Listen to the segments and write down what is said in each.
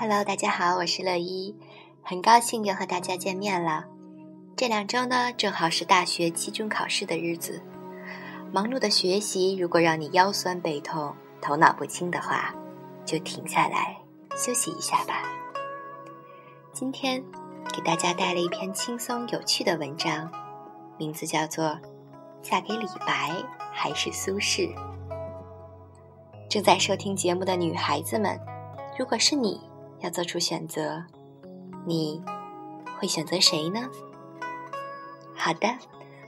Hello，大家好，我是乐一，很高兴又和大家见面了。这两周呢，正好是大学期中考试的日子，忙碌的学习如果让你腰酸背痛、头脑不清的话，就停下来休息一下吧。今天给大家带了一篇轻松有趣的文章，名字叫做《嫁给李白还是苏轼》。正在收听节目的女孩子们，如果是你要做出选择，你会选择谁呢？好的，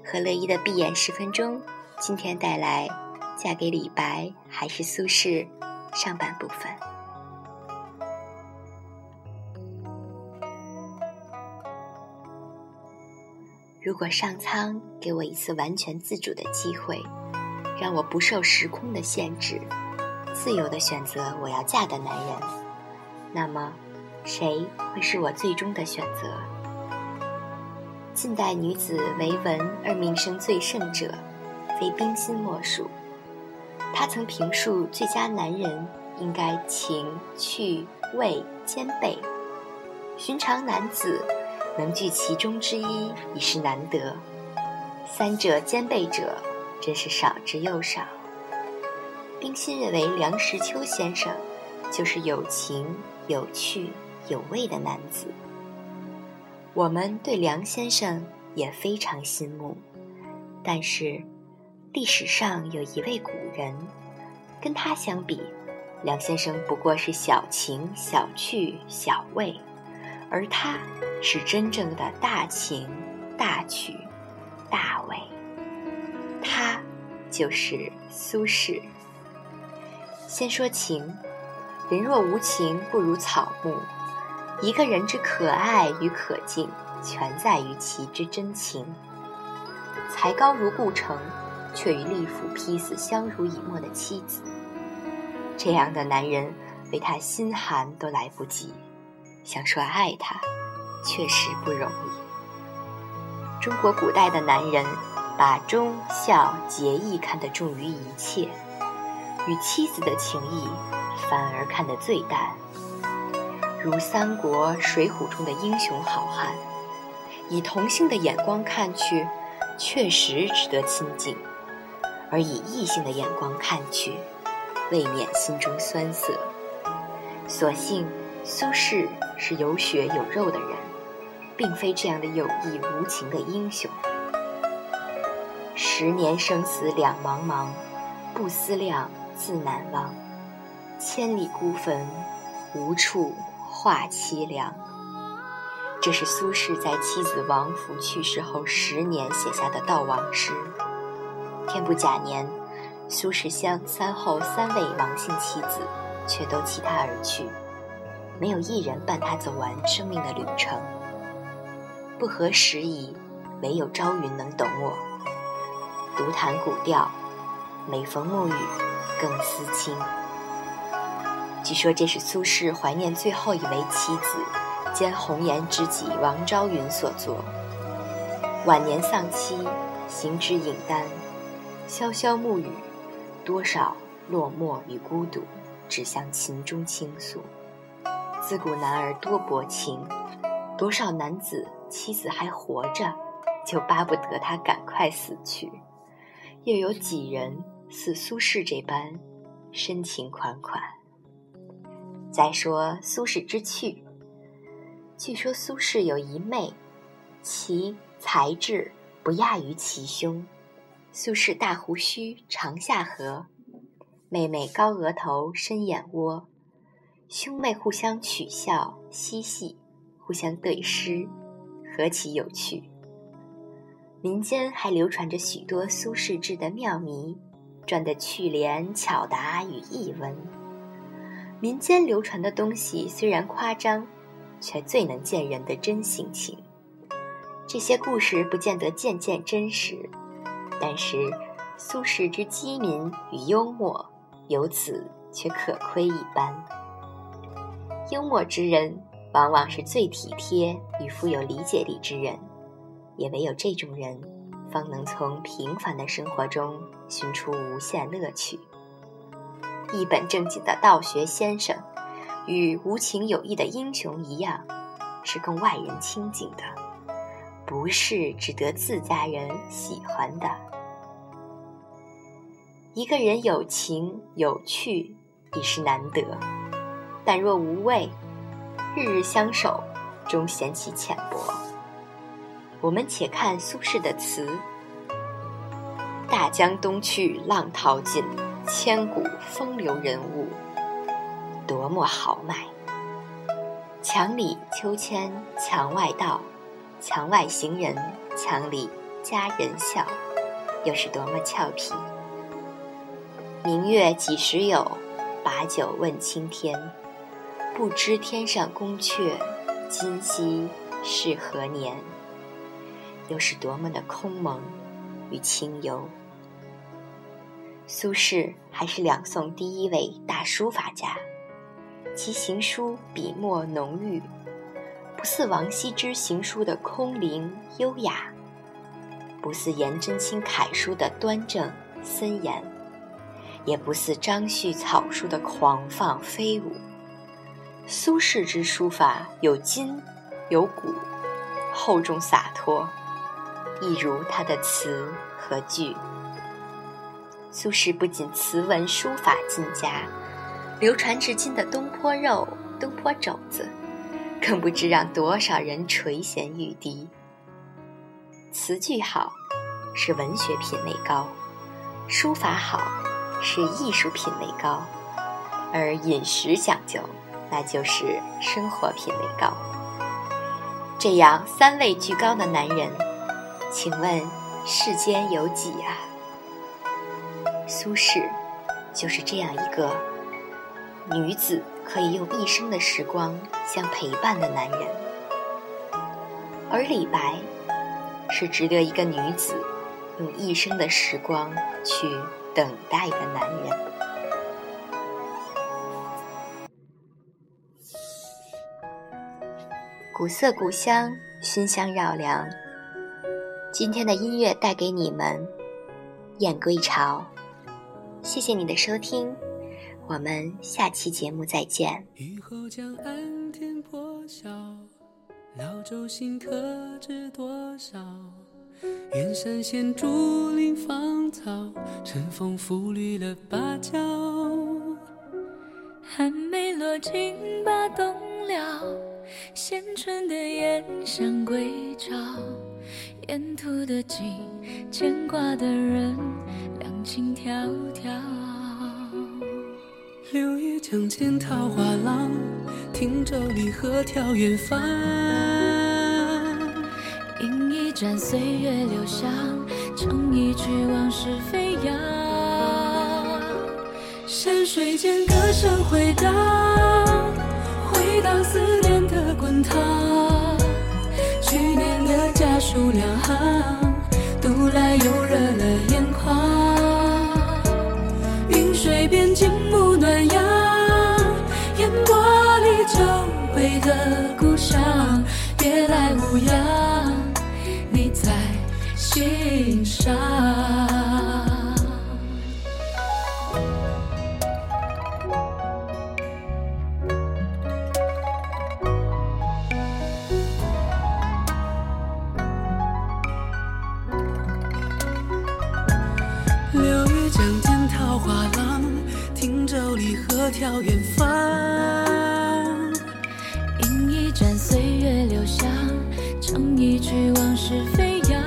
和乐一的闭眼十分钟，今天带来《嫁给李白还是苏轼》上半部分。如果上苍给我一次完全自主的机会，让我不受时空的限制。自由的选择我要嫁的男人，那么，谁会是我最终的选择？近代女子为文而名声最盛者，非冰心莫属。她曾评述最佳男人应该情趣味兼备，寻常男子能具其中之一已是难得，三者兼备者真是少之又少。冰心认为梁实秋先生就是有情、有趣、有味的男子。我们对梁先生也非常心目，但是历史上有一位古人，跟他相比，梁先生不过是小情、小趣、小味，而他是真正的大情、大趣、大味。他就是苏轼。先说情，人若无情，不如草木。一个人之可爱与可敬，全在于其之真情。才高如故城，却与利斧劈死相濡以沫的妻子。这样的男人，为他心寒都来不及，想说爱他，确实不容易。中国古代的男人，把忠孝节义看得重于一切。与妻子的情谊反而看得最淡，如三国、水浒中的英雄好汉，以同性的眼光看去，确实值得亲近；而以异性的眼光看去，未免心中酸涩。所幸苏轼是有血有肉的人，并非这样的有意无情的英雄。十年生死两茫茫，不思量。自难忘，千里孤坟，无处话凄凉。这是苏轼在妻子王弗去世后十年写下的悼亡诗。天不假年，苏轼相三后三位王姓妻子，却都弃他而去，没有一人伴他走完生命的旅程。不合时宜，唯有朝云能懂我。独弹古调，每逢暮雨。更思亲。据说这是苏轼怀念最后一位妻子兼红颜知己王昭云所作。晚年丧妻，行止影单，潇潇暮雨，多少落寞与孤独，只向琴中倾诉。自古男儿多薄情，多少男子妻子还活着，就巴不得他赶快死去。又有几人？似苏轼这般深情款款。再说苏轼之趣，据说苏轼有一妹，其才智不亚于其兄。苏轼大胡须，长下颌，妹妹高额头，深眼窝，兄妹互相取笑嬉戏，互相对诗，何其有趣！民间还流传着许多苏轼制的妙谜。传的趣联巧答与译文，民间流传的东西虽然夸张，却最能见人的真性情。这些故事不见得件件真实，但是苏轼之机敏与幽默，由此却可窥一斑。幽默之人，往往是最体贴与富有理解力之人，也唯有这种人。方能从平凡的生活中寻出无限乐趣。一本正经的道学先生，与无情有义的英雄一样，是供外人亲近的，不是只得自家人喜欢的。一个人有情有趣已是难得，但若无味，日日相守，终嫌其浅薄。我们且看苏轼的词：“大江东去，浪淘尽。”千古风流人物，多么豪迈！墙里秋千墙外道，墙外行人墙里佳人笑，又是多么俏皮！明月几时有？把酒问青天。不知天上宫阙，今夕是何年？又是多么的空蒙与清幽！苏轼还是两宋第一位大书法家，其行书笔墨浓郁，不似王羲之行书的空灵优雅，不似颜真卿楷书的端正森严，也不似张旭草书的狂放飞舞。苏轼之书法有筋有骨，厚重洒脱，一如他的词和句。苏轼不仅词文书法尽佳，流传至今的东坡肉、东坡肘子，更不知让多少人垂涎欲滴。词句好，是文学品味高；书法好，是艺术品味高；而饮食讲究，那就是生活品味高。这样三位居高的男人，请问世间有几啊？苏轼就是这样一个女子可以用一生的时光相陪伴的男人，而李白是值得一个女子用一生的时光去等待的男人。古色古香，熏香绕梁。今天的音乐带给你们《燕归巢》。谢谢你的收听，我们下期节目再见。雨后江岸天破晓，老舟新客知多少？远山现竹林芳草，晨风拂绿了芭蕉。寒梅落尽把冬了，衔春的燕想归巢。沿途的景，牵挂的人。两情迢迢，柳叶江间桃花浪，汀洲里鹤眺远方。饮一盏岁月留香，唱一曲往事飞扬。山水间歌声回荡，回荡思念的滚烫。去年的家书两行，来又热了眼眶。云水边静沐暖阳，烟波里久违的故乡，别来无恙，你在心上。眺远方，饮一盏岁月留香，唱一曲往事飞扬。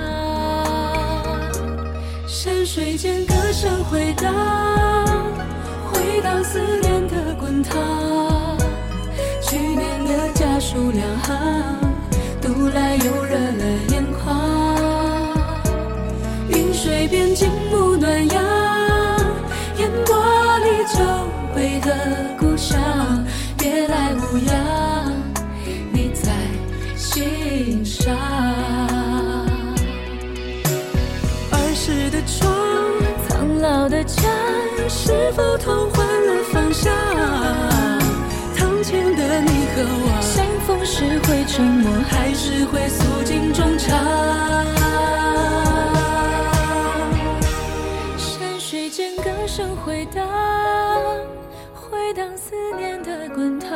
山水间歌声回荡，回荡思念的滚烫。去年的家书两行，读来又热了眼眶。云水边静沐暖阳，是否同换了方向？堂前的你和我，相逢时会沉默，还是会诉尽衷肠？山水间歌声回荡。回荡思念的滚烫。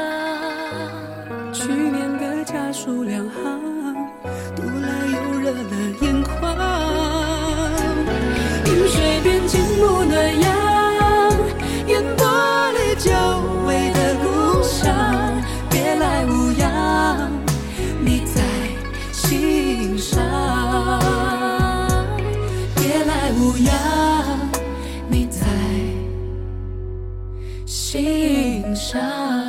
去年的家书两行，心上。